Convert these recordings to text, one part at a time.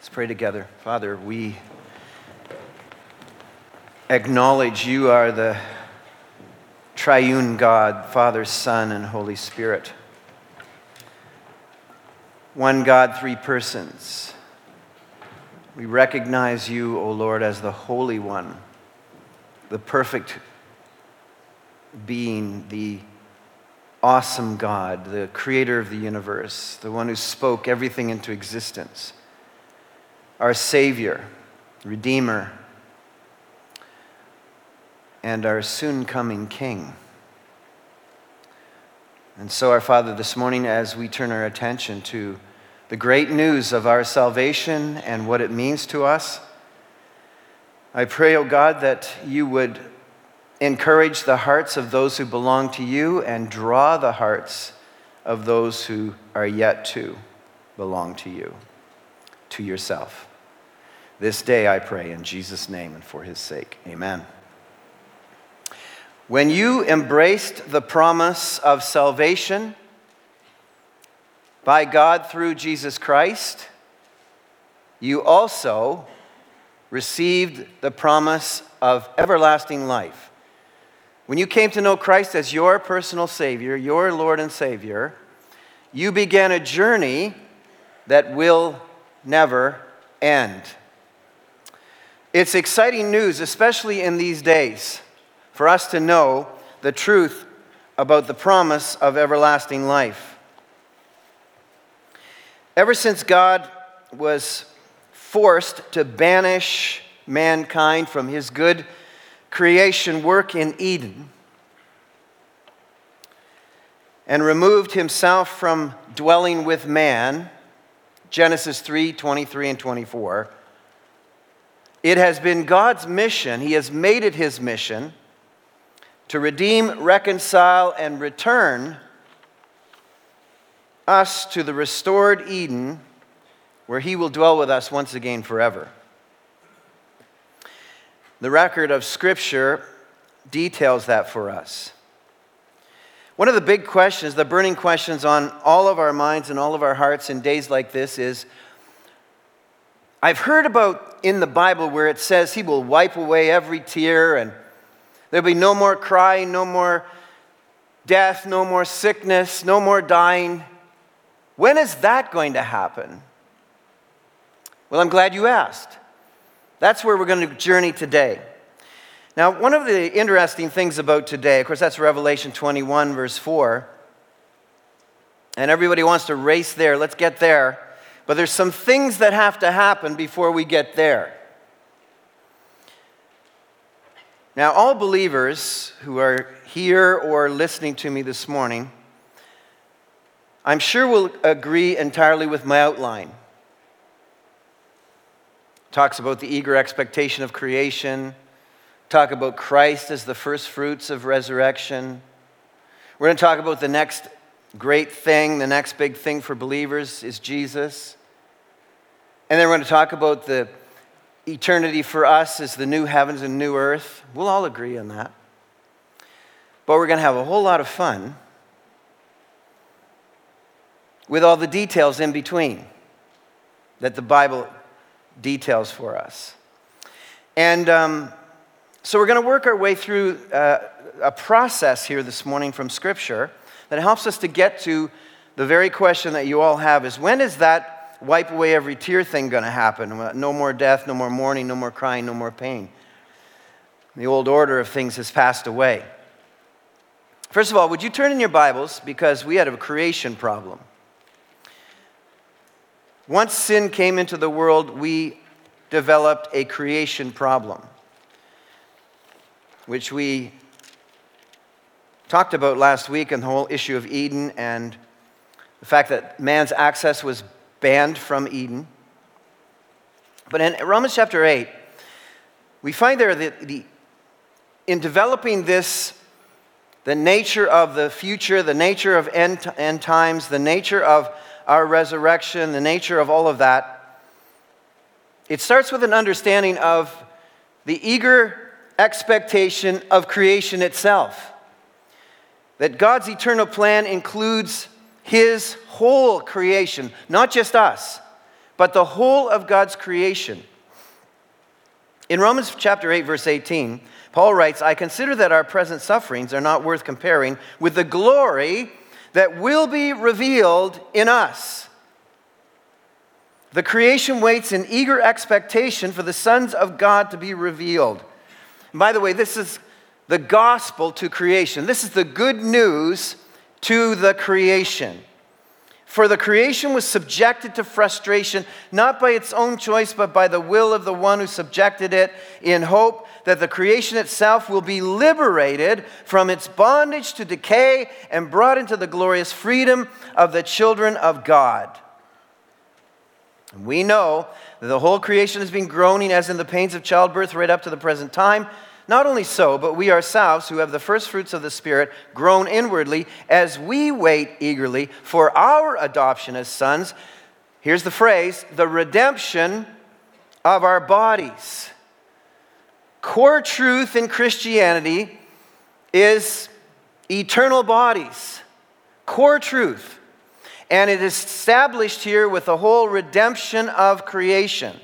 Let's pray together. Father, we acknowledge you are the triune God, Father, Son, and Holy Spirit. One God, three persons. We recognize you, O Lord, as the Holy One, the perfect being, the awesome God, the creator of the universe, the one who spoke everything into existence, our Savior, Redeemer, and our soon coming King. And so, our Father, this morning, as we turn our attention to the great news of our salvation and what it means to us, I pray, O oh God, that you would encourage the hearts of those who belong to you and draw the hearts of those who are yet to belong to you, to yourself. This day I pray in Jesus' name and for his sake. Amen. When you embraced the promise of salvation by God through Jesus Christ, you also received the promise of everlasting life. When you came to know Christ as your personal Savior, your Lord and Savior, you began a journey that will never end. It's exciting news, especially in these days for us to know the truth about the promise of everlasting life. Ever since God was forced to banish mankind from his good creation work in Eden and removed himself from dwelling with man, Genesis 3 23 and 24. It has been God's mission, He has made it His mission to redeem, reconcile, and return us to the restored Eden where he will dwell with us once again forever. The record of Scripture details that for us. One of the big questions, the burning questions on all of our minds and all of our hearts in days like this is I've heard about in the Bible where it says he will wipe away every tear and There'll be no more crying, no more death, no more sickness, no more dying. When is that going to happen? Well, I'm glad you asked. That's where we're going to journey today. Now, one of the interesting things about today, of course, that's Revelation 21, verse 4. And everybody wants to race there. Let's get there. But there's some things that have to happen before we get there. Now, all believers who are here or listening to me this morning, I'm sure will agree entirely with my outline. Talks about the eager expectation of creation, talk about Christ as the first fruits of resurrection. We're going to talk about the next great thing, the next big thing for believers is Jesus. And then we're going to talk about the eternity for us is the new heavens and new earth. We'll all agree on that. But we're going to have a whole lot of fun with all the details in between that the Bible details for us. And um, so we're going to work our way through uh, a process here this morning from Scripture that helps us to get to the very question that you all have is when is that wipe away every tear thing going to happen. No more death, no more mourning, no more crying, no more pain. The old order of things has passed away. First of all, would you turn in your Bibles because we had a creation problem. Once sin came into the world, we developed a creation problem, which we talked about last week and the whole issue of Eden and the fact that man's access was banned from Eden. But in Romans chapter 8, we find there that the, in developing this, the nature of the future, the nature of end, end times, the nature of our resurrection, the nature of all of that, it starts with an understanding of the eager expectation of creation itself. That God's eternal plan includes his whole creation, not just us, but the whole of God's creation. In Romans chapter 8, verse 18, Paul writes, I consider that our present sufferings are not worth comparing with the glory that will be revealed in us. The creation waits in eager expectation for the sons of God to be revealed. And by the way, this is the gospel to creation. This is the good news to the creation. For the creation was subjected to frustration, not by its own choice, but by the will of the one who subjected it, in hope that the creation itself will be liberated from its bondage to decay and brought into the glorious freedom of the children of God. We know that the whole creation has been groaning as in the pains of childbirth right up to the present time. Not only so, but we ourselves, who have the first fruits of the Spirit, groan inwardly as we wait eagerly for our adoption as sons. Here's the phrase the redemption of our bodies. Core truth in Christianity is eternal bodies. Core truth. And it is established here with the whole redemption of creation.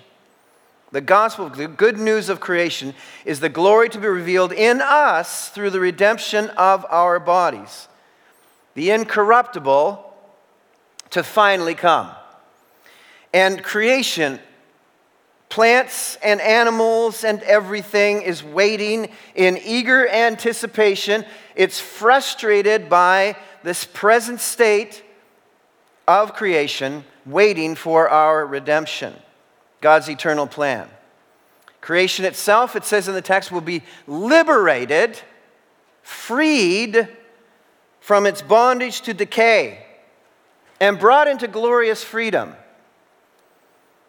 The gospel, the good news of creation, is the glory to be revealed in us through the redemption of our bodies. The incorruptible to finally come. And creation, plants and animals and everything, is waiting in eager anticipation. It's frustrated by this present state of creation waiting for our redemption, God's eternal plan. Creation itself, it says in the text, will be liberated, freed from its bondage to decay, and brought into glorious freedom.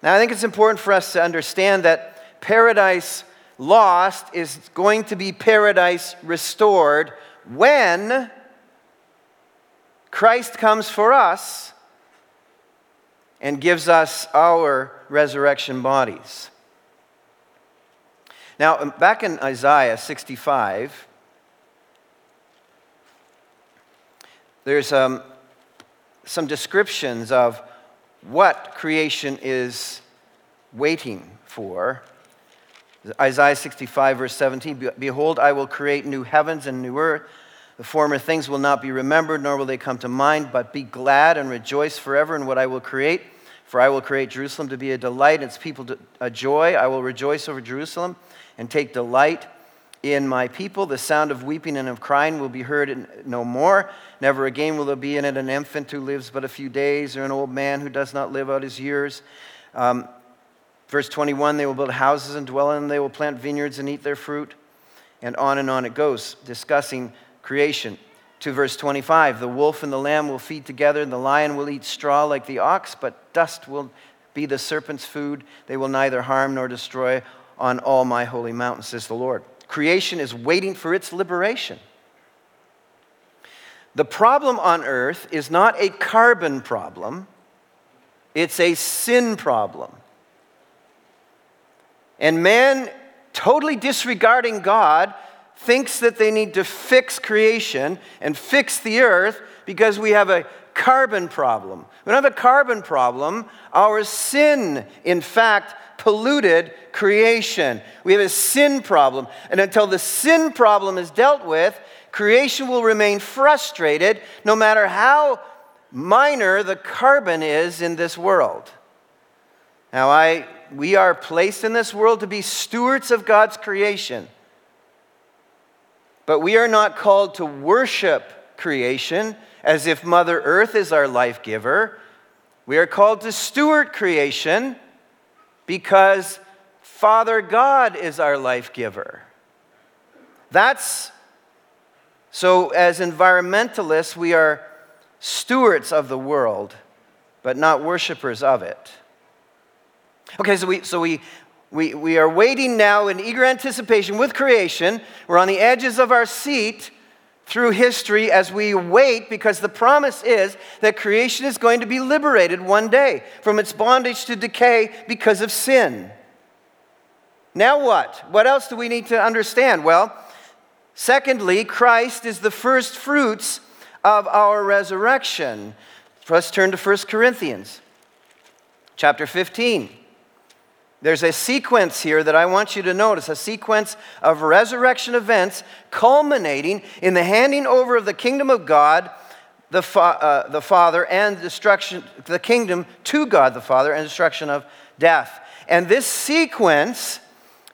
Now, I think it's important for us to understand that paradise lost is going to be paradise restored when Christ comes for us and gives us our resurrection bodies. Now, back in Isaiah 65, there's um, some descriptions of what creation is waiting for. Isaiah 65, verse 17 Behold, I will create new heavens and new earth. The former things will not be remembered, nor will they come to mind, but be glad and rejoice forever in what I will create. For I will create Jerusalem to be a delight, its people to, a joy. I will rejoice over Jerusalem and take delight in my people. The sound of weeping and of crying will be heard no more. Never again will there be in it an infant who lives but a few days, or an old man who does not live out his years. Um, verse 21 They will build houses and dwell in them, they will plant vineyards and eat their fruit. And on and on it goes, discussing creation. To verse 25 The wolf and the lamb will feed together, and the lion will eat straw like the ox, but dust will be the serpent's food. They will neither harm nor destroy on all my holy mountain, says the Lord. Creation is waiting for its liberation. The problem on earth is not a carbon problem, it's a sin problem. And man, totally disregarding God, thinks that they need to fix creation and fix the earth because we have a carbon problem. We don't have a carbon problem. Our sin, in fact, polluted creation. We have a sin problem. And until the sin problem is dealt with, creation will remain frustrated no matter how minor the carbon is in this world. Now, I, we are placed in this world to be stewards of God's creation. But we are not called to worship creation as if Mother Earth is our life giver. We are called to steward creation because Father God is our life giver. That's so, as environmentalists, we are stewards of the world, but not worshipers of it. Okay, so we, so we, we, we are waiting now in eager anticipation with creation. We're on the edges of our seat through history as we wait because the promise is that creation is going to be liberated one day from its bondage to decay because of sin. Now, what? What else do we need to understand? Well, secondly, Christ is the first fruits of our resurrection. Let's turn to 1 Corinthians. chapter 15. There's a sequence here that I want you to notice a sequence of resurrection events culminating in the handing over of the kingdom of God, the, fa- uh, the Father, and destruction, the kingdom to God the Father, and destruction of death. And this sequence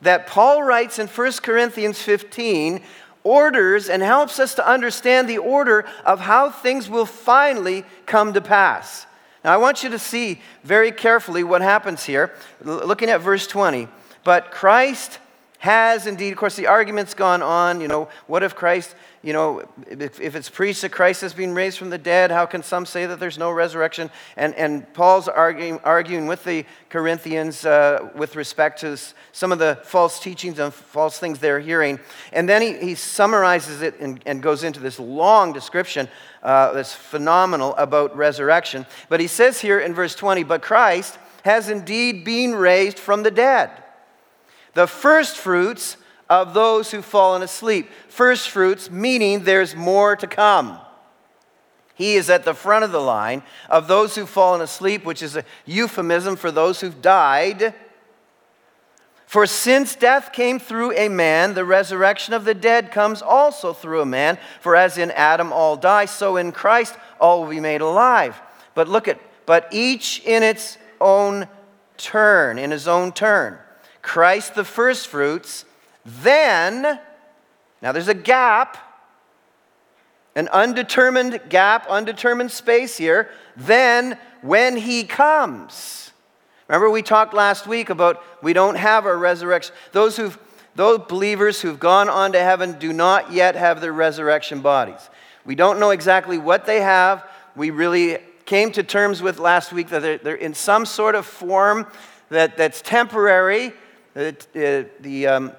that Paul writes in 1 Corinthians 15 orders and helps us to understand the order of how things will finally come to pass. Now, I want you to see very carefully what happens here, looking at verse 20. But Christ has indeed, of course, the argument's gone on. You know, what if Christ, you know, if, it's preached that Christ has been raised from the dead, how can some say that there's no resurrection? And, and Paul's arguing, arguing with the Corinthians uh, with respect to some of the false teachings and false things they're hearing. And then he, he summarizes it and, and goes into this long description uh, that's phenomenal about resurrection. But he says here in verse 20, but Christ has indeed been raised from the dead the first fruits of those who've fallen asleep. First fruits, meaning there's more to come. He is at the front of the line of those who've fallen asleep, which is a euphemism for those who've died. For since death came through a man, the resurrection of the dead comes also through a man. For as in Adam all die, so in Christ all will be made alive. But look at, but each in its own turn, in his own turn. Christ the firstfruits, then, now there's a gap, an undetermined gap, undetermined space here. Then, when he comes, remember we talked last week about we don't have our resurrection. Those who've those believers who've gone on to heaven do not yet have their resurrection bodies. We don't know exactly what they have. We really came to terms with last week that they're, they're in some sort of form that, that's temporary the, the um,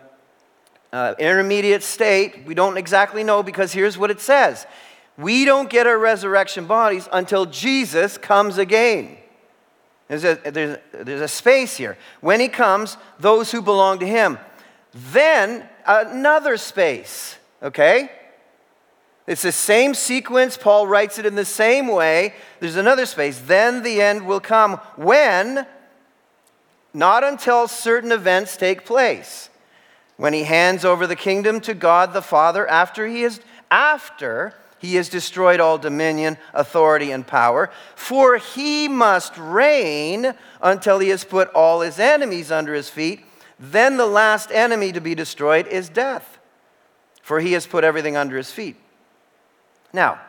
uh, intermediate state, we don't exactly know because here's what it says We don't get our resurrection bodies until Jesus comes again. There's a, there's, there's a space here. When he comes, those who belong to him. Then another space, okay? It's the same sequence. Paul writes it in the same way. There's another space. Then the end will come when not until certain events take place. When he hands over the kingdom to God the Father after he is after he has destroyed all dominion, authority, and power, for he must reign until he has put all his enemies under his feet. Then the last enemy to be destroyed is death, for he has put everything under his feet. Now,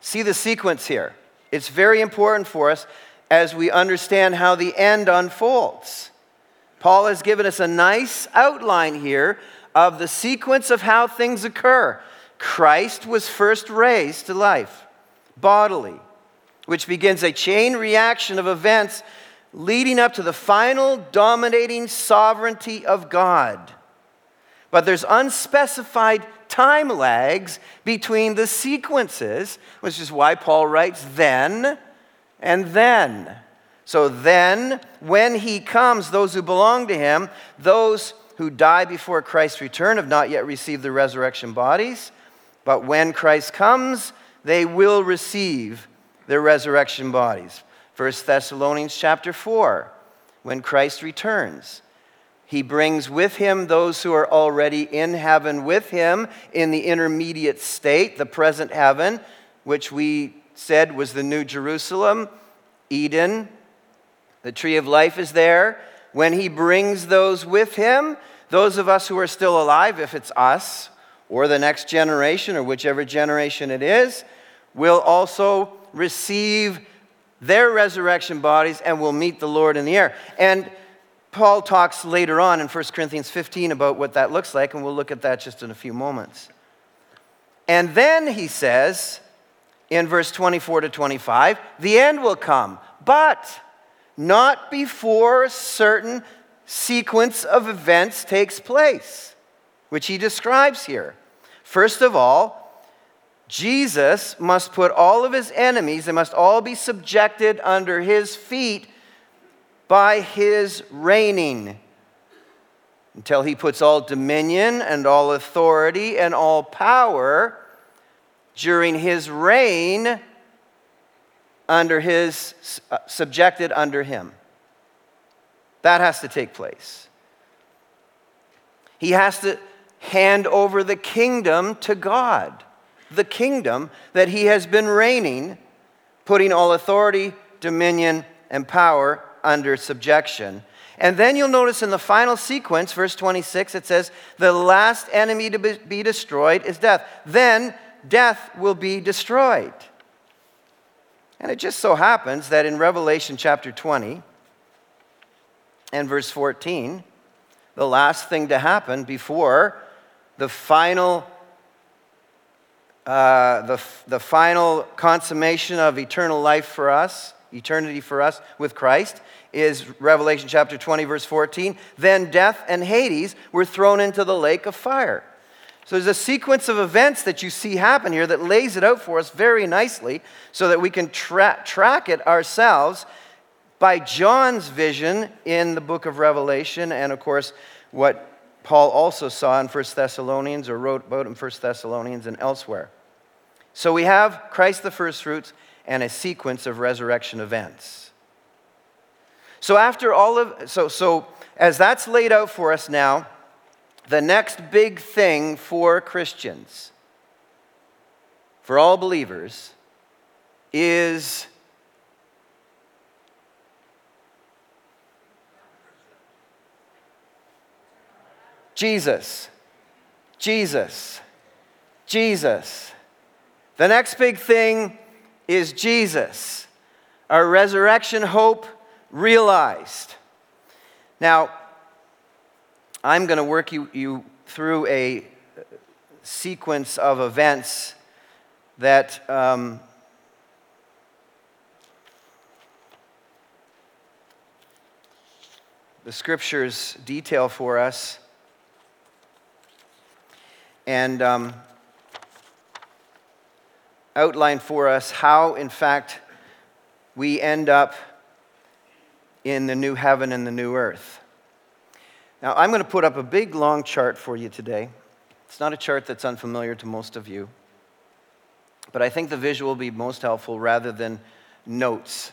see the sequence here. It's very important for us as we understand how the end unfolds. Paul has given us a nice outline here of the sequence of how things occur. Christ was first raised to life, bodily, which begins a chain reaction of events leading up to the final dominating sovereignty of God. But there's unspecified time lags between the sequences, which is why Paul writes, then and then. So then, when he comes, those who belong to him, those who die before Christ's return, have not yet received the resurrection bodies. But when Christ comes, they will receive their resurrection bodies. 1 Thessalonians chapter 4, when Christ returns, he brings with him those who are already in heaven with him in the intermediate state, the present heaven, which we said was the New Jerusalem, Eden. The tree of life is there. When he brings those with him, those of us who are still alive, if it's us or the next generation or whichever generation it is, will also receive their resurrection bodies and will meet the Lord in the air. And Paul talks later on in 1 Corinthians 15 about what that looks like, and we'll look at that just in a few moments. And then he says, in verse 24 to 25, the end will come, but not before a certain sequence of events takes place, which he describes here. First of all, Jesus must put all of his enemies, they must all be subjected under his feet by his reigning until he puts all dominion and all authority and all power during his reign under his uh, subjected under him That has to take place. He has to hand over the kingdom to God, the kingdom that he has been reigning, putting all authority, dominion, and power under subjection. And then you'll notice in the final sequence, verse 26, it says, The last enemy to be destroyed is death. Then death will be destroyed. And it just so happens that in Revelation chapter 20 and verse 14, the last thing to happen before the final, uh, the, the final consummation of eternal life for us, eternity for us with Christ, is Revelation chapter 20, verse 14. Then death and Hades were thrown into the lake of fire. So there's a sequence of events that you see happen here that lays it out for us very nicely so that we can tra- track it ourselves by John's vision in the book of Revelation, and of course, what Paul also saw in 1 Thessalonians or wrote about in 1 Thessalonians and elsewhere. So we have Christ the first fruits and a sequence of resurrection events. So after all of so so as that's laid out for us now, the next big thing for Christians, for all believers, is Jesus. Jesus. Jesus. The next big thing is Jesus, our resurrection hope realized. Now, I'm going to work you, you through a sequence of events that um, the scriptures detail for us. And um, outline for us how, in fact, we end up in the new heaven and the new earth. Now, I'm going to put up a big long chart for you today. It's not a chart that's unfamiliar to most of you, but I think the visual will be most helpful rather than notes.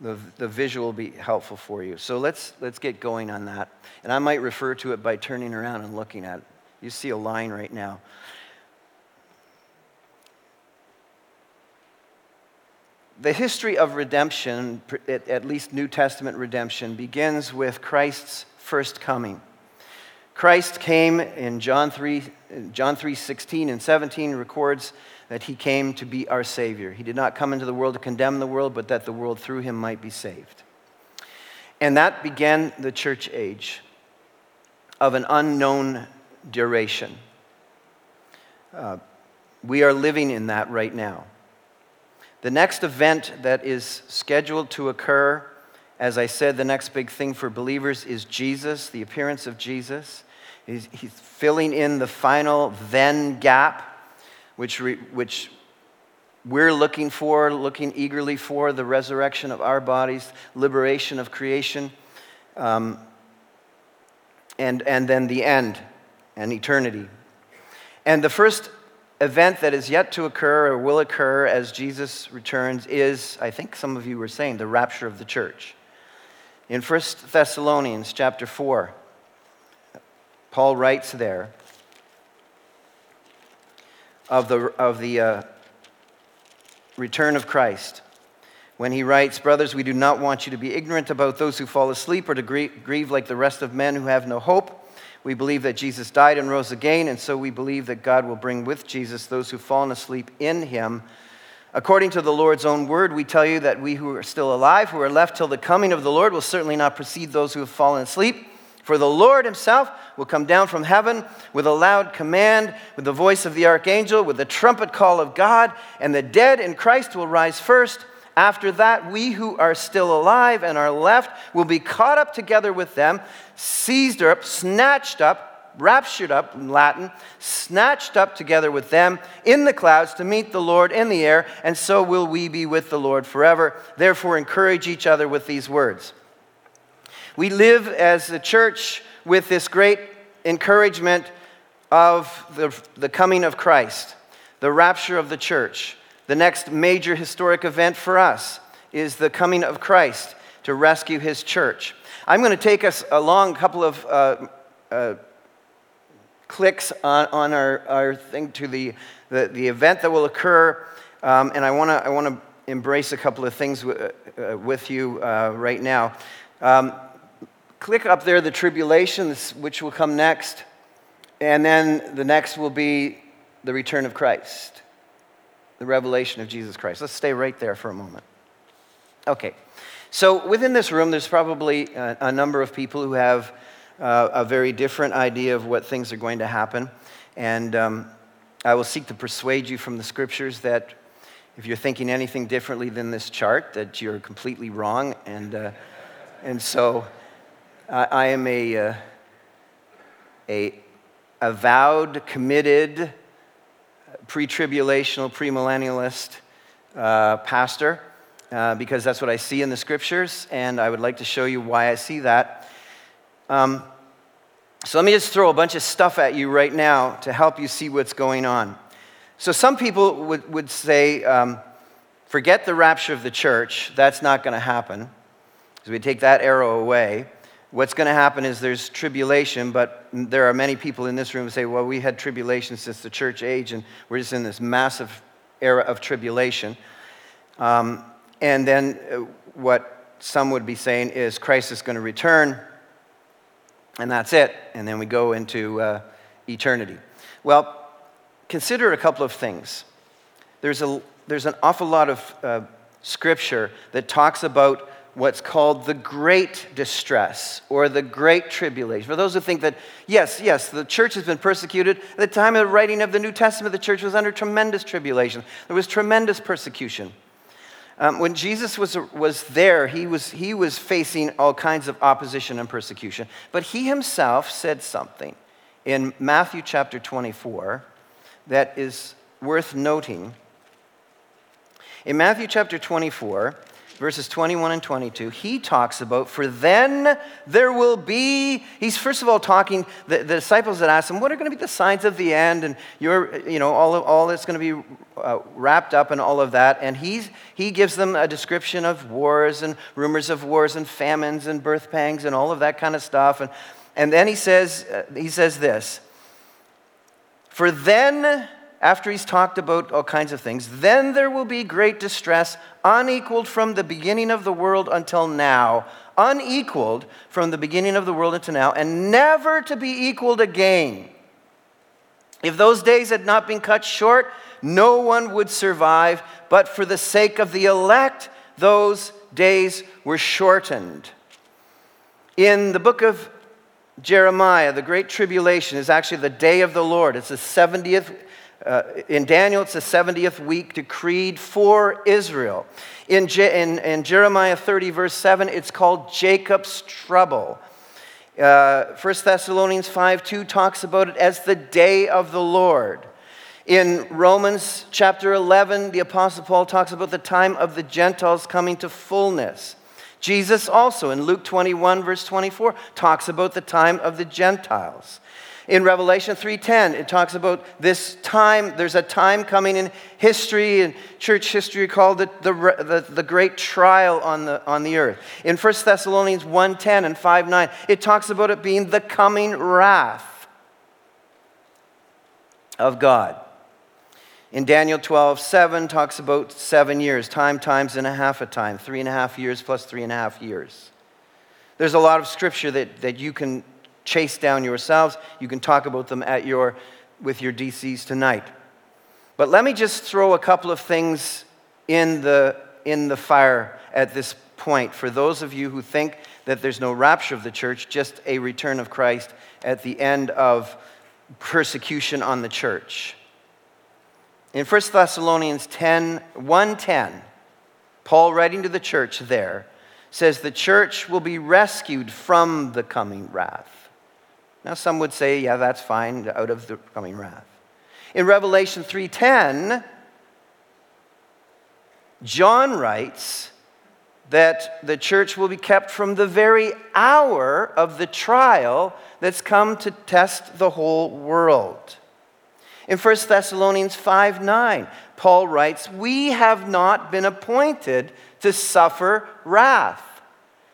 The, the visual will be helpful for you. So let's, let's get going on that. And I might refer to it by turning around and looking at it. You see a line right now. The history of redemption, at least New Testament redemption, begins with Christ's first coming. Christ came in John 3, John 3 16 and 17 records that he came to be our Savior. He did not come into the world to condemn the world, but that the world through him might be saved. And that began the church age of an unknown duration. Uh, we are living in that right now. The next event that is scheduled to occur as I said, the next big thing for believers is Jesus, the appearance of Jesus. He's, he's filling in the final then gap, which, re, which we're looking for, looking eagerly for the resurrection of our bodies, liberation of creation, um, and, and then the end and eternity. And the first event that is yet to occur or will occur as Jesus returns is, I think some of you were saying, the rapture of the church. In 1 Thessalonians chapter 4, Paul writes there of the, of the uh, return of Christ when he writes, Brothers, we do not want you to be ignorant about those who fall asleep or to grieve, like the rest of men who have no hope. We believe that Jesus died and rose again, and so we believe that God will bring with Jesus those who've fallen asleep in him. According to the Lord's own word, we tell you that we who are still alive, who are left till the coming of the Lord, will certainly not precede those who have fallen asleep. For the Lord himself will come down from heaven with a loud command, with the voice of the archangel, with the trumpet call of God, and the dead in Christ will rise first. After that, we who are still alive and are left will be caught up together with them, seized up, snatched up raptured up in Latin, snatched up together with them in the clouds to meet the Lord in the air, and so will we be with the Lord forever. Therefore, encourage each other with these words. We live as a church with this great encouragement of the, the coming of Christ, the rapture of the church. The next major historic event for us is the coming of Christ. to rescue his church. I'm going to take us along a couple of uh, uh, clicks on, on our, our thing to the, the, the event that will occur. Um, and I want to I wanna embrace a couple of things w- uh, with you uh, right now. Um, click up there the tribulations, which will come next. And then the next will be the return of Christ, the revelation of Jesus Christ. Let's stay right there for a moment. Okay. So, within this room, there's probably a, a number of people who have uh, a very different idea of what things are going to happen. And um, I will seek to persuade you from the scriptures that if you're thinking anything differently than this chart, that you're completely wrong. And, uh, and so I, I am a, uh, a avowed, committed, pre tribulational, premillennialist uh, pastor uh, because that's what I see in the scriptures, and I would like to show you why I see that. Um, so let me just throw a bunch of stuff at you right now to help you see what's going on. So some people would, would say, um, forget the rapture of the church, that's not going to happen. So we take that arrow away. What's going to happen is there's tribulation, but there are many people in this room who say, well, we had tribulation since the church age, and we're just in this massive era of tribulation. Um, and then uh, what some would be saying is Christ is going to return, and that's it. And then we go into uh, eternity. Well, consider a couple of things. There's, a, there's an awful lot of uh, scripture that talks about what's called the great distress or the great tribulation. For those who think that, yes, yes, the church has been persecuted, at the time of the writing of the New Testament, the church was under tremendous tribulation. There was tremendous persecution. Um, when Jesus was, was there, he was, he was facing all kinds of opposition and persecution. But he himself said something in Matthew chapter 24 that is worth noting. In Matthew chapter 24, verses 21 and 22, he talks about, for then there will be, he's first of all talking, the, the disciples that asked him, what are going to be the signs of the end? And you're, you know, all, all that's going to be uh, wrapped up and all of that. And he's, he gives them a description of wars and rumors of wars and famines and birth pangs and all of that kind of stuff. And, and then he says, uh, he says this, for then after he's talked about all kinds of things, then there will be great distress, unequaled from the beginning of the world until now, unequaled from the beginning of the world until now, and never to be equaled again. If those days had not been cut short, no one would survive, but for the sake of the elect, those days were shortened. In the book of Jeremiah, the Great Tribulation is actually the day of the Lord. It's the 70th uh, in Daniel, it's the 70th week decreed for Israel. In, Je- in, in, Jeremiah 30, verse 7, it's called Jacob's trouble. Uh, 1 Thessalonians 5 2 talks about it as the day of the Lord. In Romans chapter 11, the Apostle Paul talks about the time of the Gentiles coming to fullness. Jesus also, in Luke 21, verse 24, talks about the time of the Gentiles. In Revelation 3:10, it talks about this time, there's a time coming in history and church history called it the, the, the great trial on the, on the earth. In 1 Thessalonians 1:10 and 5:9, it talks about it being the coming wrath of God. In Daniel 12, 7 talks about seven years, time times and a half a time, three and a half years plus three and a half years. There's a lot of scripture that, that you can chase down yourselves. You can talk about them at your, with your DCs tonight. But let me just throw a couple of things in the, in the fire at this point for those of you who think that there's no rapture of the church, just a return of Christ at the end of persecution on the church. In 1 Thessalonians 10, 110, Paul writing to the church there says the church will be rescued from the coming wrath. Now some would say, yeah, that's fine, out of the coming wrath. In Revelation 3:10, John writes that the church will be kept from the very hour of the trial that's come to test the whole world. In 1 Thessalonians 5 9, Paul writes, We have not been appointed to suffer wrath.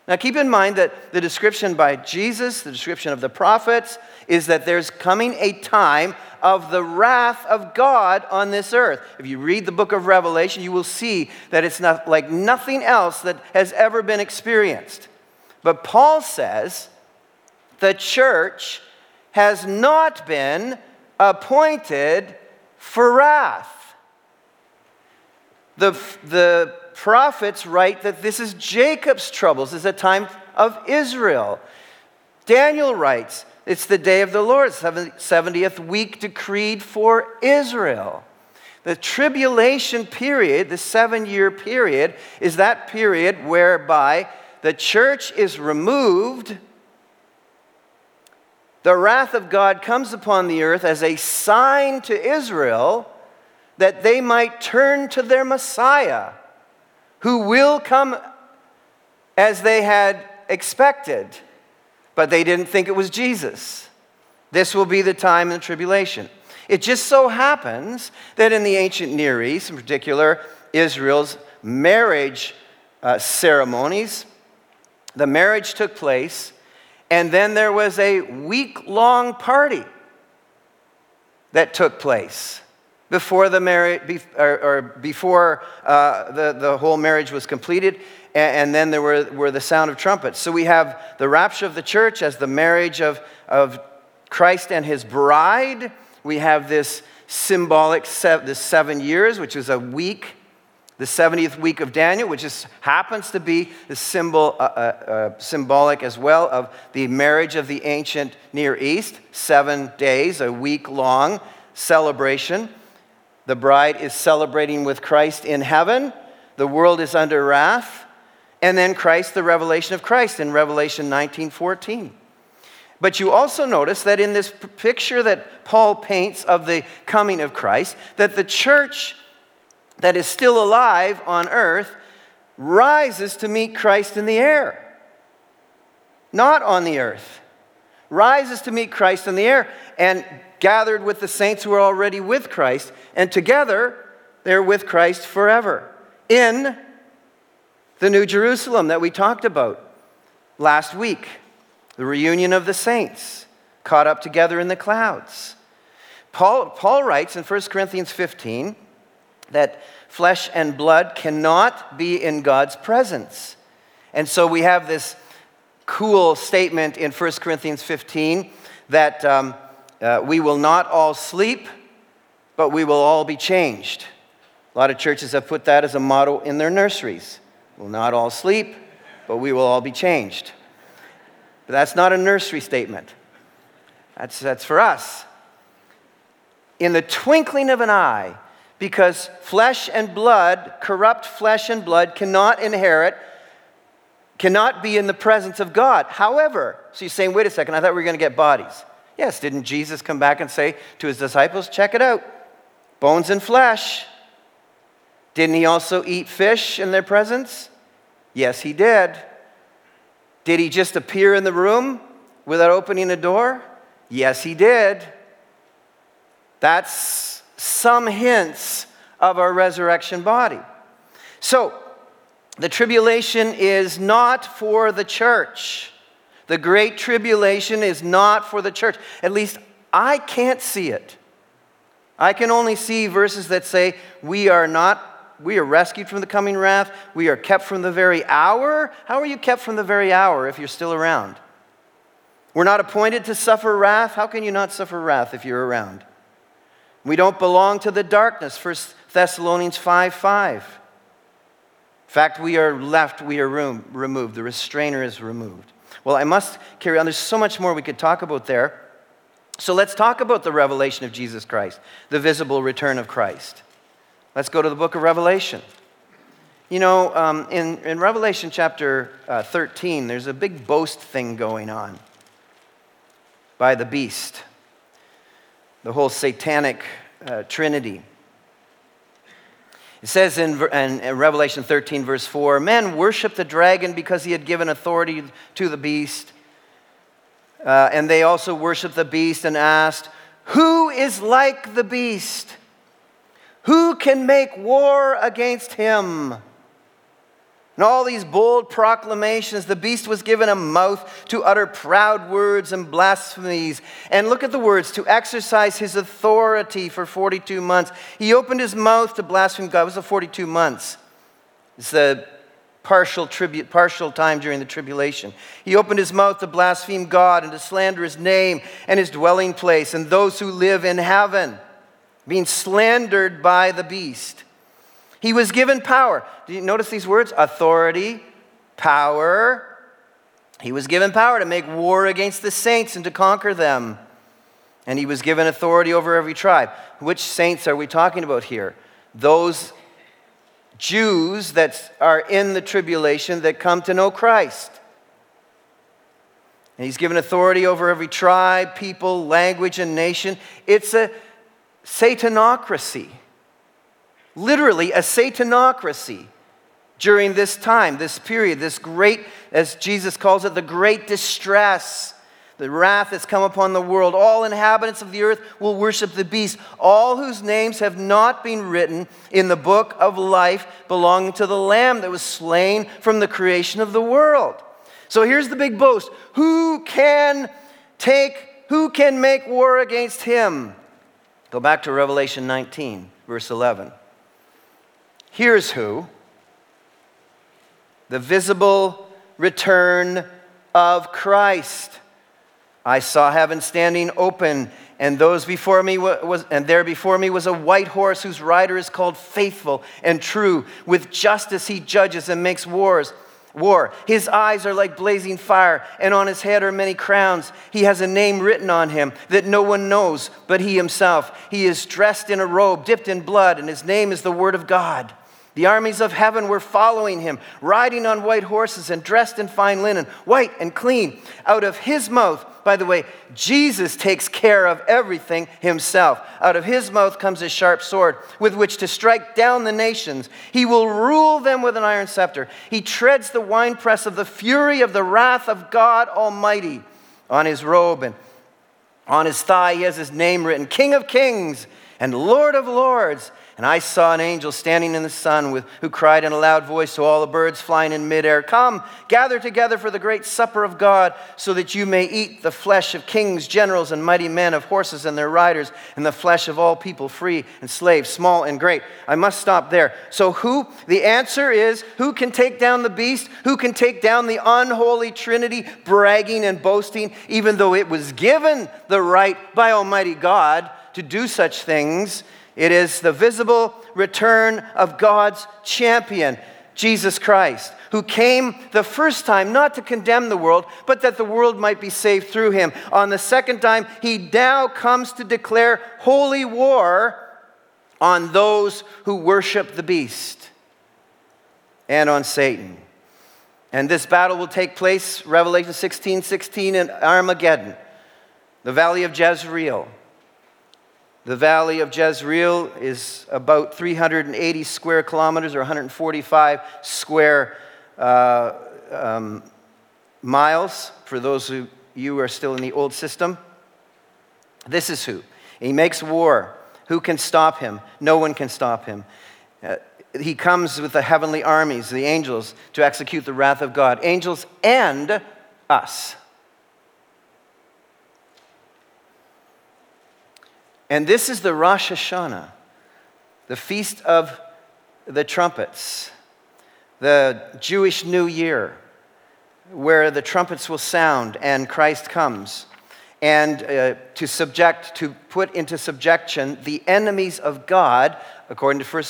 Now, keep in mind that the description by Jesus, the description of the prophets, is that there's coming a time of the wrath of God on this earth. If you read the book of Revelation, you will see that it's not like nothing else that has ever been experienced. But Paul says the church has not been appointed for wrath. The, the prophets write that this is Jacob's troubles, this is a time of Israel. Daniel writes, it's the day of the Lord, 70th week decreed for Israel. The tribulation period, the seven year period, is that period whereby the church is removed. The wrath of God comes upon the earth as a sign to Israel that they might turn to their Messiah, who will come as they had expected but they didn't think it was Jesus. This will be the time in the tribulation. It just so happens that in the ancient Near East, in particular Israel's marriage uh, ceremonies, the marriage took place, and then there was a week long party that took place before the marriage or, or, before uh, the, the whole marriage was completed and, then there were, were the sound of trumpets. So we have the rapture of the church as the marriage of, of Christ and his bride. We have this symbolic, se- this seven years, which is a week, the 70th week of Daniel, which is, happens to be the symbol, uh, uh, uh, symbolic as well of the marriage of the ancient Near East. Seven days, a week long celebration. The bride is celebrating with Christ in heaven. The world is under wrath and then Christ, the revelation of Christ in Revelation 19 14. But you also notice that in this picture that Paul paints of the coming of Christ, that the church that is still alive on earth rises to meet Christ in the air, not on the earth. Rises to meet Christ in the air and gathered with the saints who are already with Christ, and together they're with Christ forever in the New Jerusalem that we talked about last week, the reunion of the saints caught up together in the clouds. Paul, Paul writes in 1 Corinthians 15 that flesh and blood cannot be in God's presence. And so we have this cool statement in 1 Corinthians 15 that um, uh, we will not all sleep, but we will all be changed. A lot of churches have put that as a motto in their nurseries. We'll not all sleep, but we will all be changed. But that's not a nursery statement. That's, that's for us. In the twinkling of an eye, because flesh and blood, corrupt flesh and blood, cannot inherit, cannot be in the presence of God. However, so you're saying, wait a second, I thought we were going to get bodies. Yes, didn't Jesus come back and say to his disciples, check it out, bones and flesh? Didn't he also eat fish in their presence? Yes, he did. Did he just appear in the room without opening a door? Yes, he did. That's some hints of our resurrection body. So, the tribulation is not for the church. The great tribulation is not for the church. At least I can't see it. I can only see verses that say, We are not we are rescued from the coming wrath. We are kept from the very hour. How are you kept from the very hour if you're still around? We're not appointed to suffer wrath. How can you not suffer wrath if you're around? We don't belong to the darkness. 1 Thessalonians 5 5. In fact, we are left, we are room, removed. The restrainer is removed. Well, I must carry on. There's so much more we could talk about there. So let's talk about the revelation of Jesus Christ, the visible return of Christ. Let's go to the book of Revelation. You know, um, in, in Revelation chapter uh, 13, there's a big boast thing going on by the beast, the whole satanic uh, trinity. It says in, in, Revelation 13, verse 4 Men worship the dragon because he had given authority to the beast. Uh, and they also worshiped the beast and asked, Who is like the beast? Who can make war against him? And all these bold proclamations, the beast was given a mouth to utter proud words and blasphemies. And look at the words to exercise his authority for 42 months. He opened his mouth to blaspheme God. It was the 42 months. It's the partial, tribute, partial time during the tribulation. He opened his mouth to blaspheme God and to slander his name and his dwelling place and those who live in heaven, being slandered by the beast. He was given power. Do you notice these words? Authority, power. He was given power to make war against the saints and to conquer them. And he was given authority over every tribe. Which saints are we talking about here? Those Jews that are in the tribulation that come to know Christ. And he's given authority over every tribe, people, language, and nation. It's a satanocracy literally a satanocracy during this time, this period, this great, as Jesus calls it, the great distress. The wrath has come upon the world. All inhabitants of the earth will worship the beast, all whose names have not been written in the book of life belonging to the Lamb that was slain from the creation of the world. So here's the big boast Who can take, who can make war against him? Go back to Revelation 19, verse 11. Here's who the visible return of Christ. I saw heaven standing open, and those before me was, and there before me was a white horse whose rider is called Faithful and True. With justice he judges and makes wars war. His eyes are like blazing fire, and on his head are many crowns. He has a name written on him that no one knows but he himself. He is dressed in a robe dipped in blood, and his name is the Word of God. The armies of heaven were following him, riding on white horses and dressed in fine linen, white and clean. Out of his mouth, by the way, Jesus takes care of everything himself. Out of his mouth comes a sharp sword with which to strike down the nations. He will rule them with an iron scepter. He treads the winepress of the fury of the wrath of God Almighty. On his robe and on his thigh, he has his name written King of Kings and Lord of Lords. And I saw an angel standing in the sun with, who cried in a loud voice to all the birds flying in midair Come, gather together for the great supper of God, so that you may eat the flesh of kings, generals, and mighty men, of horses and their riders, and the flesh of all people, free and slave, small and great. I must stop there. So, who? The answer is who can take down the beast? Who can take down the unholy Trinity, bragging and boasting, even though it was given the right by Almighty God to do such things? It is the visible return of God's champion, Jesus Christ, who came the first time not to condemn the world, but that the world might be saved through him. On the second time, he now comes to declare holy war on those who worship the beast and on Satan. And this battle will take place, Revelation 16 16, in Armageddon, the valley of Jezreel. The valley of Jezreel is about 380 square kilometers or 145 square uh, um, miles for those of you who are still in the old system. This is who. He makes war. Who can stop him? No one can stop him. Uh, he comes with the heavenly armies, the angels, to execute the wrath of God. Angels and us. And this is the Rosh Hashanah, the feast of the trumpets, the Jewish New Year, where the trumpets will sound and Christ comes. And uh, to subject, to put into subjection the enemies of God, according to 1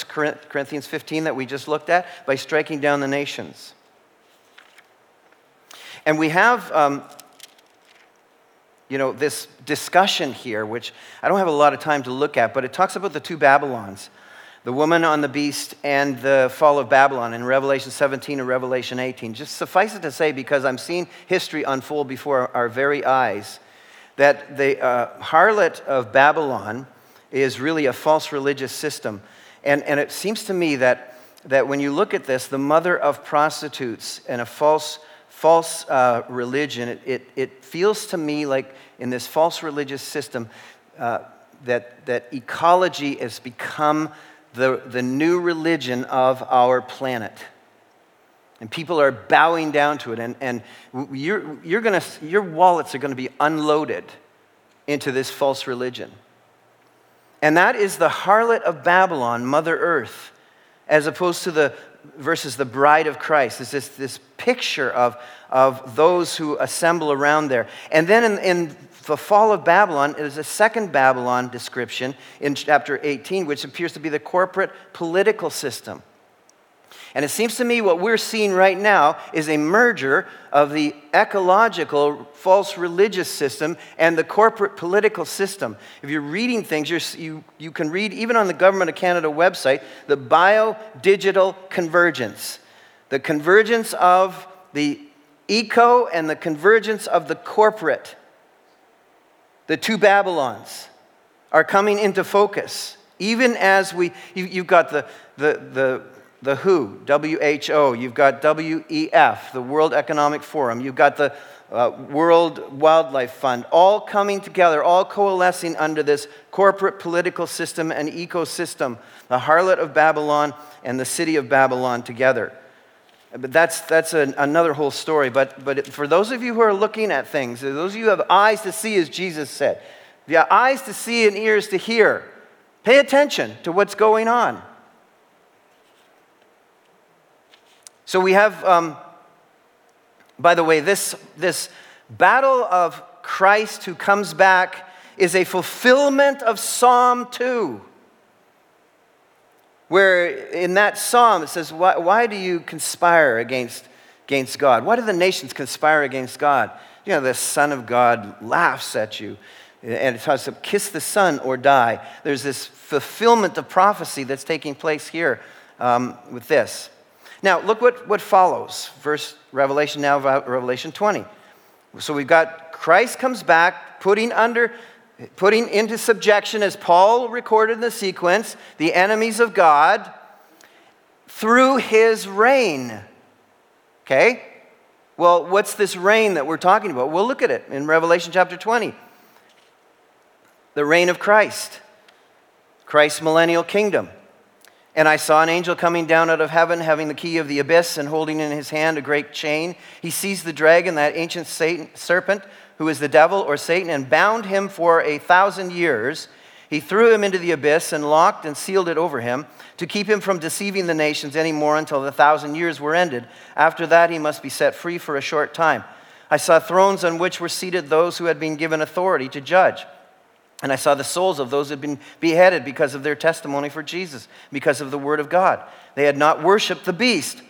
Corinthians 15 that we just looked at, by striking down the nations. And we have um, you know, this discussion here, which I don't have a lot of time to look at, but it talks about the two Babylons the woman on the beast and the fall of Babylon in Revelation 17 and Revelation 18. Just suffice it to say, because I'm seeing history unfold before our very eyes, that the uh, harlot of Babylon is really a false religious system. And, and it seems to me that, that when you look at this, the mother of prostitutes and a false false uh, religion, it, it, it, feels to me like in this false religious system uh, that, that ecology has become the, the new religion of our planet. And people are bowing down to it. And, and you're, you're gonna, your wallets are going to be unloaded into this false religion. And that is the harlot of Babylon, Mother Earth, as opposed to the versus the bride of Christ. It's this, this picture of, of those who assemble around there. And then in, in the fall of Babylon, there's a second Babylon description in chapter 18, which appears to be the corporate political system. And it seems to me what we're seeing right now is a merger of the ecological false religious system and the corporate political system. If you're reading things, you're, you, you can read, even on the Government of Canada website, the bio digital convergence. The convergence of the eco and the convergence of the corporate. The two Babylons are coming into focus. Even as we, you, have got the, the, the the WHO, WHO, you've got WEF, the World Economic Forum, you've got the uh, World Wildlife Fund, all coming together, all coalescing under this corporate political system and ecosystem, the harlot of Babylon and the city of Babylon together. But that's, that's an, another whole story. But, but for those of you who are looking at things, those of you who have eyes to see, as Jesus said, have eyes to see and ears to hear, pay attention to what's going on. So we have, um, by the way, this, this battle of Christ who comes back is a fulfillment of Psalm 2. Where in that psalm it says, Why, why do you conspire against, against God? Why do the nations conspire against God? You know, the Son of God laughs at you and it talks about kiss the Son or die. There's this fulfillment of prophecy that's taking place here um, with this. Now, look what, what follows. Verse Revelation now, Revelation 20. So we've got Christ comes back, putting under, putting into subjection, as Paul recorded in the sequence, the enemies of God through his reign. Okay? Well, what's this reign that we're talking about? We'll look at it in Revelation chapter 20. The reign of Christ, Christ's millennial kingdom. And I saw an angel coming down out of heaven, having the key of the abyss and holding in his hand a great chain. He seized the dragon, that ancient Satan, serpent, who is the devil or Satan, and bound him for a thousand years. He threw him into the abyss and locked and sealed it over him to keep him from deceiving the nations any more until the thousand years were ended. After that, he must be set free for a short time. I saw thrones on which were seated those who had been given authority to judge. And I saw the souls of those who had been beheaded because of their testimony for Jesus, because of the word of God. They had not worshiped the beast,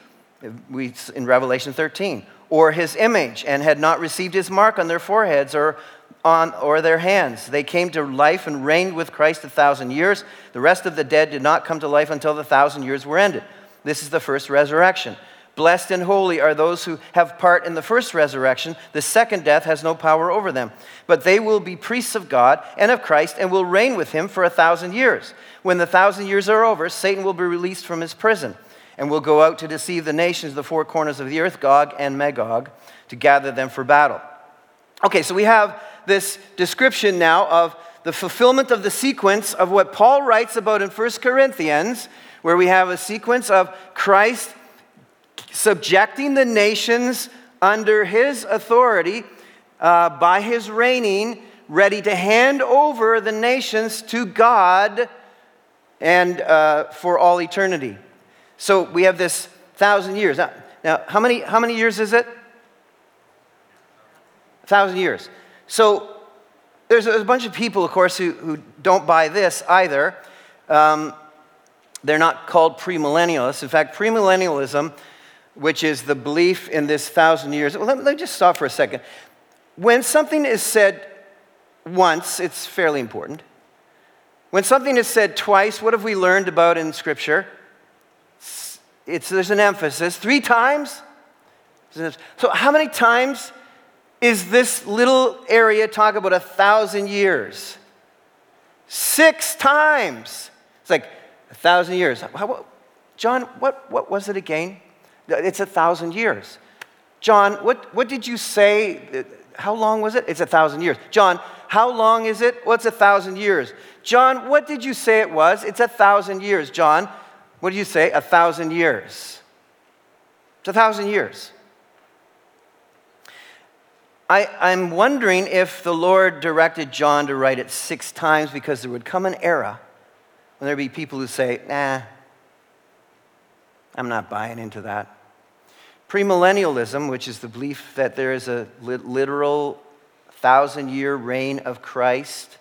we, in Revelation 13, or his image, and had not received his mark on their foreheads or, on, or their hands. They came to life and reigned with Christ a thousand years. The rest of the dead did not come to life until the thousand years were ended. This is the first resurrection. Blessed and holy are those who have part in the first resurrection. The second death has no power over them. But they will be priests of God and of Christ and will reign with him for a thousand years. When the thousand years are over, Satan will be released from his prison and will go out to deceive the nations, the four corners of the earth, Gog and Magog, to gather them for battle. Okay, so we have this description now of the fulfillment of the sequence of what Paul writes about in 1 Corinthians, where we have a sequence of Christ subjecting the nations under his authority uh, by his reigning, ready to hand over the nations to God and uh, for all eternity. So we have this thousand years. Now, now, how, many, how many years is it? A thousand years. So there's a bunch of people, of course, who, who don't buy this either. Um, they're not called premillennialists. In fact, premillennialism which is the belief in this thousand years. Well, let, let me just stop for a second. When something is said once, it's fairly important. When something is said twice, what have we learned about in Scripture? It's, there's an emphasis. Three times? So, how many times is this little area talk about a thousand years? Six times. It's like a thousand years. How, John, what, what was it again? It's a thousand years. John, what, what did you say? How long was it? It's a thousand years. John, how long is it? What's a thousand years? John, what did you say it was? It's a thousand years. John, what do you say? A thousand years. It's a thousand years. I, I'm wondering if the Lord directed John to write it six times because there would come an era when there'd be people who say, nah, I'm not buying into that. Premillennialism, which is the belief that there is a literal thousand year reign of Christ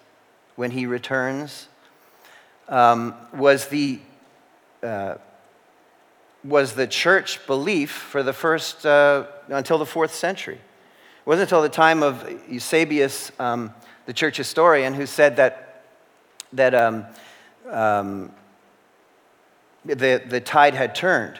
when he returns, um, was, the, uh, was the church belief for the first, uh, until the fourth century. It wasn't until the time of Eusebius, um, the church historian, who said that, that um, um, the, the tide had turned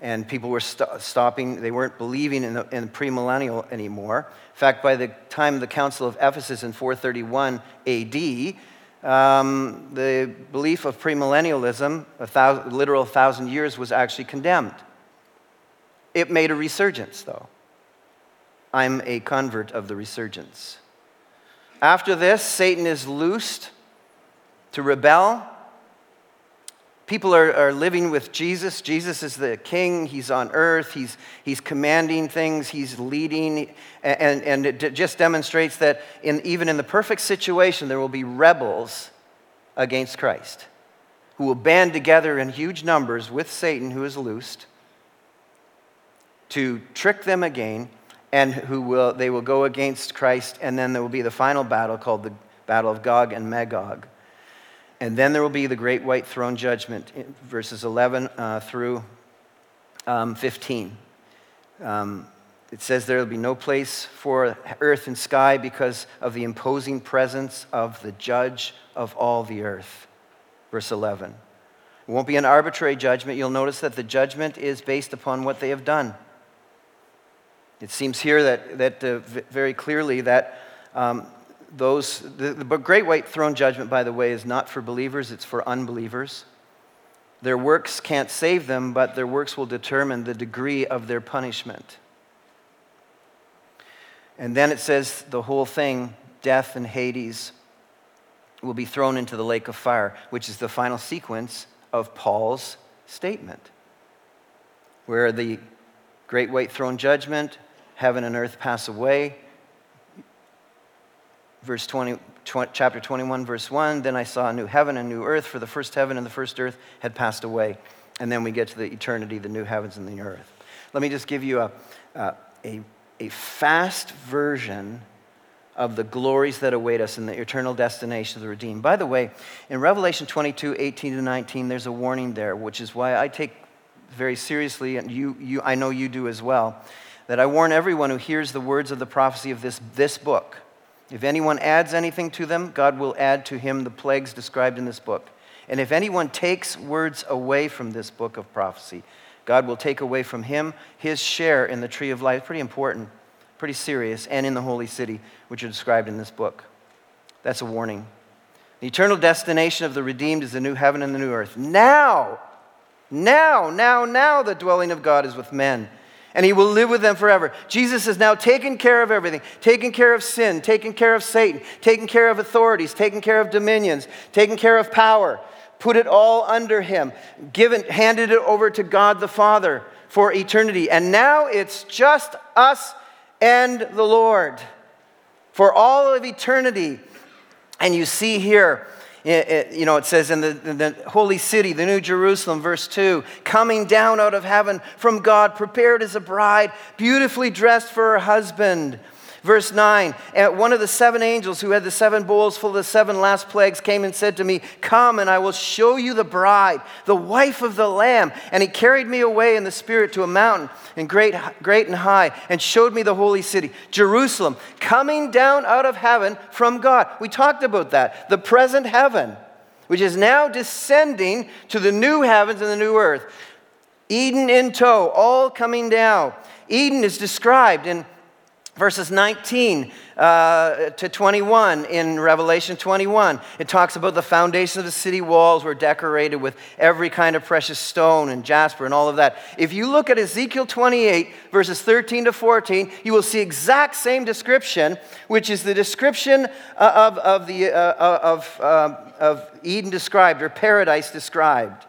and people were st- stopping, they weren't believing in the, in premillennial anymore. In fact, by the time of the Council of Ephesus in 431 AD, um, the belief of premillennialism, a thousand, literal thousand years, was actually condemned. It made a resurgence, though. I'm a convert of the resurgence. After this, Satan is loosed to rebel. People are, are living with Jesus. Jesus is the king. He's on earth. He's, he's commanding things. He's leading. And, and it just demonstrates that in, even in the perfect situation, there will be rebels against Christ who will band together in huge numbers with Satan, who is loosed, to trick them again and who will, they will go against Christ, and then there will be the final battle called the Battle of Gog and Magog. And then there will be the great white throne judgment, verses 11 uh, through um, 15. Um, it says there will be no place for earth and sky because of the imposing presence of the judge of all the earth. Verse 11. It won't be an arbitrary judgment. You'll notice that the judgment is based upon what they have done. It seems here that, that uh, very clearly that um, those, the, the great white throne judgment, by the way, is not for believers, it's for unbelievers. Their works can't save them, but their works will determine the degree of their punishment. And then it says the whole thing, death and Hades, will be thrown into the lake of fire, which is the final sequence of Paul's statement, where the great white throne judgment, heaven and earth pass away. Verse 20, 20, chapter 21, verse 1 Then I saw a new heaven and new earth, for the first heaven and the first earth had passed away. And then we get to the eternity, the new heavens and the new earth. Let me just give you a, uh, a, a fast version of the glories that await us in the eternal destination of the redeemed. By the way, in Revelation 22, 18 to 19, there's a warning there, which is why I take very seriously, and you, you, I know you do as well that I warn everyone who hears the words of the prophecy of this, this book. If anyone adds anything to them, God will add to him the plagues described in this book. And if anyone takes words away from this book of prophecy, God will take away from him his share in the tree of life. Pretty important, pretty serious, and in the holy city, which are described in this book. That's a warning. The eternal destination of the redeemed is the new heaven and the new earth. Now, now, now, now, the dwelling of God is with men and he will live with them forever. Jesus has now taken care of everything, taken care of sin, taken care of Satan, taken care of authorities, taken care of dominions, taken care of power, put it all under him, given, handed it over to God the Father for eternity. And now it's just us and the Lord for all of eternity. And you see here, it, it, you know, it says in the, the holy city, the New Jerusalem, verse 2, coming down out of heaven from God, prepared as a bride, beautifully dressed for her husband. Verse 9, and one of the seven angels who had the seven bowls full of the seven last plagues came and said to me, Come, and I will show you the bride, the wife of the Lamb. And he carried me away in the Spirit to a mountain, and great, great and high, and showed me the holy city, Jerusalem, coming down out of heaven from God. We talked about that. The present heaven, which is now descending to the new heavens and the new earth. Eden in tow, all coming down. Eden is described in verses 19 uh, to 21 in Revelation 21. It talks about the foundation of the city walls were decorated with every kind of precious stone and jasper and all of that. If you look at Ezekiel 28, verses 13 to 14, you will see exact same description, which is the description uh, of, of, the, uh, uh, of, uh, of Eden described or paradise described.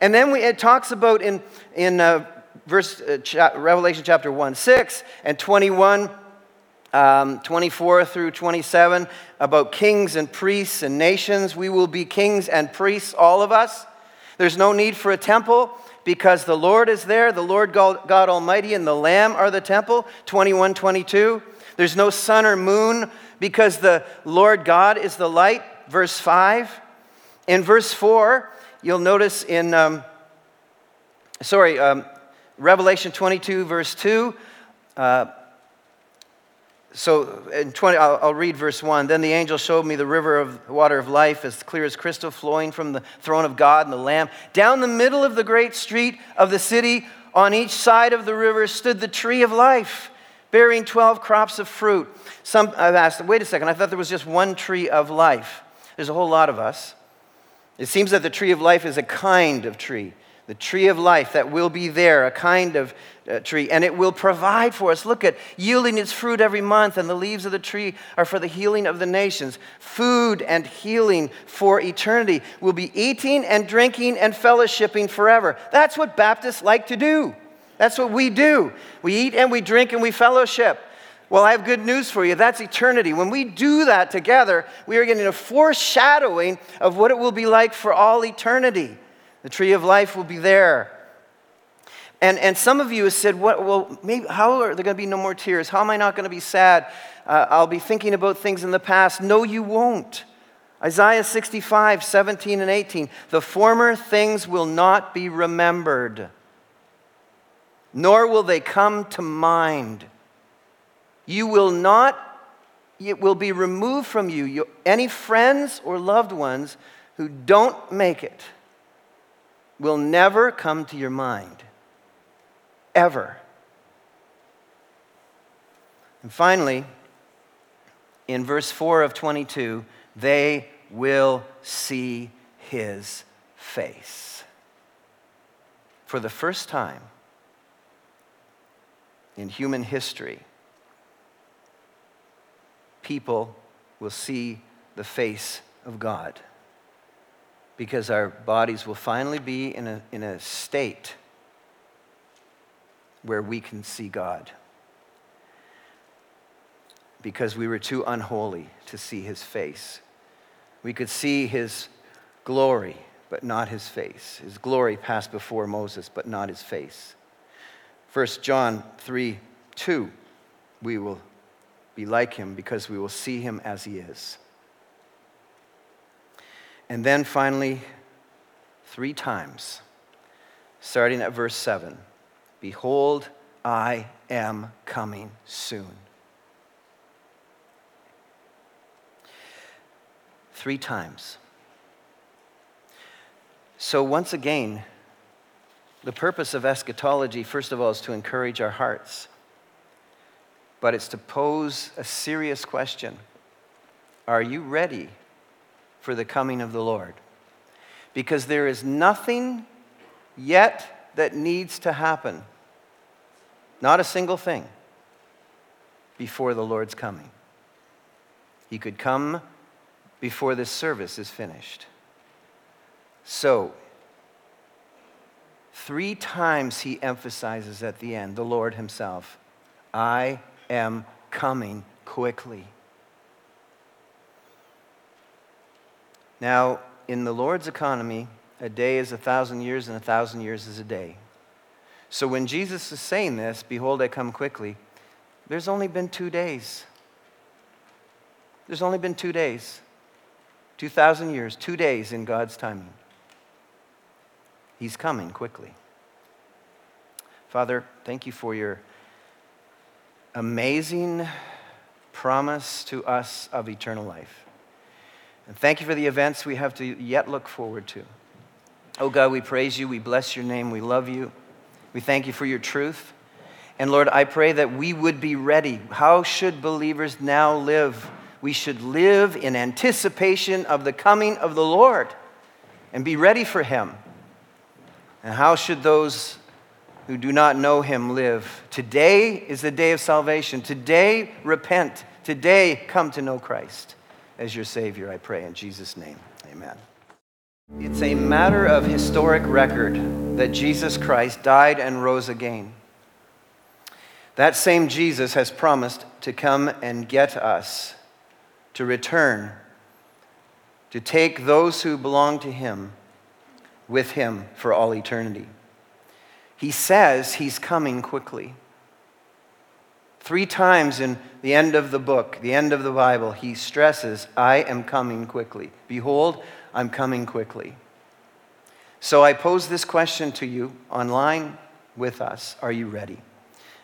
And then we, it talks about in, in uh, verse, uh, cha- Revelation chapter 1 6 and 21. Um, 24 through 27 about kings and priests and nations. We will be kings and priests, all of us. There's no need for a temple because the Lord is there, the Lord God, God Almighty and the Lamb are the temple. 21 22. There's no sun or moon because the Lord God is the light. Verse 5. In verse 4, you'll notice in, um, sorry, um, Revelation 22, verse 2. Uh, so in 20, I'll, I'll, read verse 1. Then the angel showed me the river of water of life, as clear as crystal, flowing from the throne of God and the Lamb. Down the middle of the great street of the city, on each side of the river, stood the tree of life, bearing 12 crops of fruit. Some, I've asked, wait a second, I thought there was just one tree of life. There's a whole lot of us. It seems that the tree of life is a kind of tree the tree of life that will be there, a kind of uh, tree, and it will provide for us. Look at yielding its fruit every month, and the leaves of the tree are for the healing of the nations. Food and healing for eternity. We'll be eating and drinking and fellowshipping forever. That's what Baptists like to do. That's what we do. We eat and we drink and we fellowship. Well, I have good news for you. That's eternity. When we do that together, we are getting a foreshadowing of what it will be like for all eternity. The tree of life will be there. And, and some of you have said, what, well, maybe, how are there going to be no more tears? How am I not going to be sad? Uh, I'll be thinking about things in the past. No, you won't. Isaiah 65, 17 and 18. The former things will not be remembered, nor will they come to mind. You will not, it will be removed from you. you any friends or loved ones who don't make it will never come to your mind. Ever. And finally, in verse 4 of 22, they will see his face. For the first time in human history, people will see the face of God because our bodies will finally be in a, in a state where we can see God. Because we were too unholy to see his face. We could see his glory, but not his face. His glory passed before Moses, but not his face. 1 John 3 2, we will be like him because we will see him as he is. And then finally, three times, starting at verse 7 Behold, I am coming soon. Three times. So, once again, the purpose of eschatology, first of all, is to encourage our hearts, but it's to pose a serious question Are you ready for the coming of the Lord. Because there is nothing yet that needs to happen, not a single thing, before the Lord's coming. He could come before this service is finished. So, three times he emphasizes at the end, the Lord himself, I am coming quickly. Now, in the Lord's economy, a day is a thousand years, and a thousand years is a day. So when Jesus is saying this, Behold, I come quickly, there's only been two days. There's only been two days. 2,000 years, two days in God's timing. He's coming quickly. Father, thank you for your amazing promise to us of eternal life. And thank you for the events we have to yet look forward to. Oh God, we praise you. We bless your name. We love you. We thank you for your truth. And Lord, I pray that we would be ready. How should believers now live? We should live in anticipation of the coming of the Lord and be ready for him. And how should those who do not know him live? Today is the day of salvation. Today, repent. Today, come to know Christ as your Savior, I pray in Jesus' name. Amen. It's a matter of historic record that Jesus Christ died and rose again. That same Jesus has promised to come and get us, to return, to take those who belong to him with him for all eternity. He says he's coming quickly. Three times in the end of the book, the end of the Bible, he stresses, I am coming quickly. Behold, I'm coming quickly. So I pose this question to you online with us Are you ready?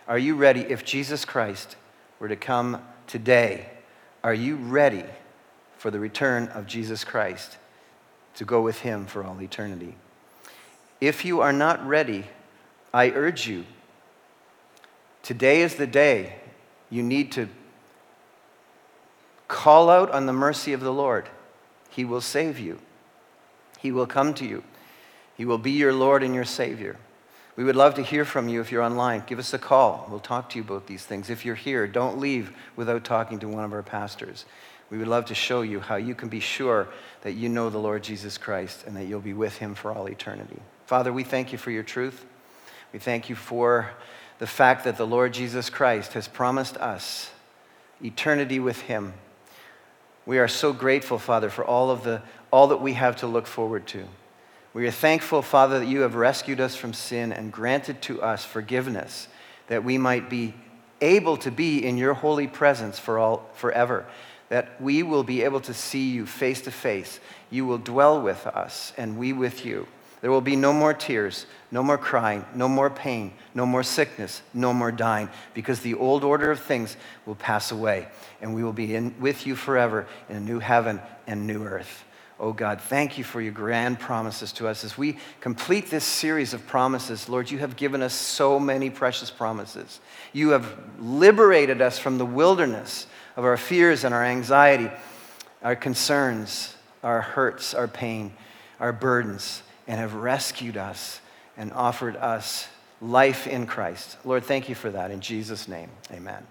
Are you ready if Jesus Christ were to come today? Are you ready for the return of Jesus Christ to go with him for all eternity? If you are not ready, I urge you, today is the day you need to call out on the mercy of the Lord. He will save you, He will come to you, He will be your Lord and your Savior. We would love to hear from you if you're online. Give us a call. We'll talk to you about these things. If you're here, don't leave without talking to one of our pastors. We would love to show you how you can be sure that you know the Lord Jesus Christ and that you'll be with him for all eternity. Father, we thank you for your truth. We thank you for the fact that the Lord Jesus Christ has promised us eternity with him. We are so grateful, Father, for all of the all that we have to look forward to. We are thankful, Father, that you have rescued us from sin and granted to us forgiveness that we might be able to be in your holy presence for all forever that we will be able to see you face to face. You will dwell with us, and we with you. There will be no more tears, no more crying, no more pain, no more sickness, no more dying, because the old order of things will pass away, and we will be in, with you forever in a new heaven and new earth. Oh God, thank you for your grand promises to us. As we complete this series of promises, Lord, you have given us so many precious promises. You have liberated us from the wilderness of our fears and our anxiety, our concerns, our hurts, our pain, our burdens, and have rescued us and offered us life in Christ. Lord, thank you for that. In Jesus' name, amen.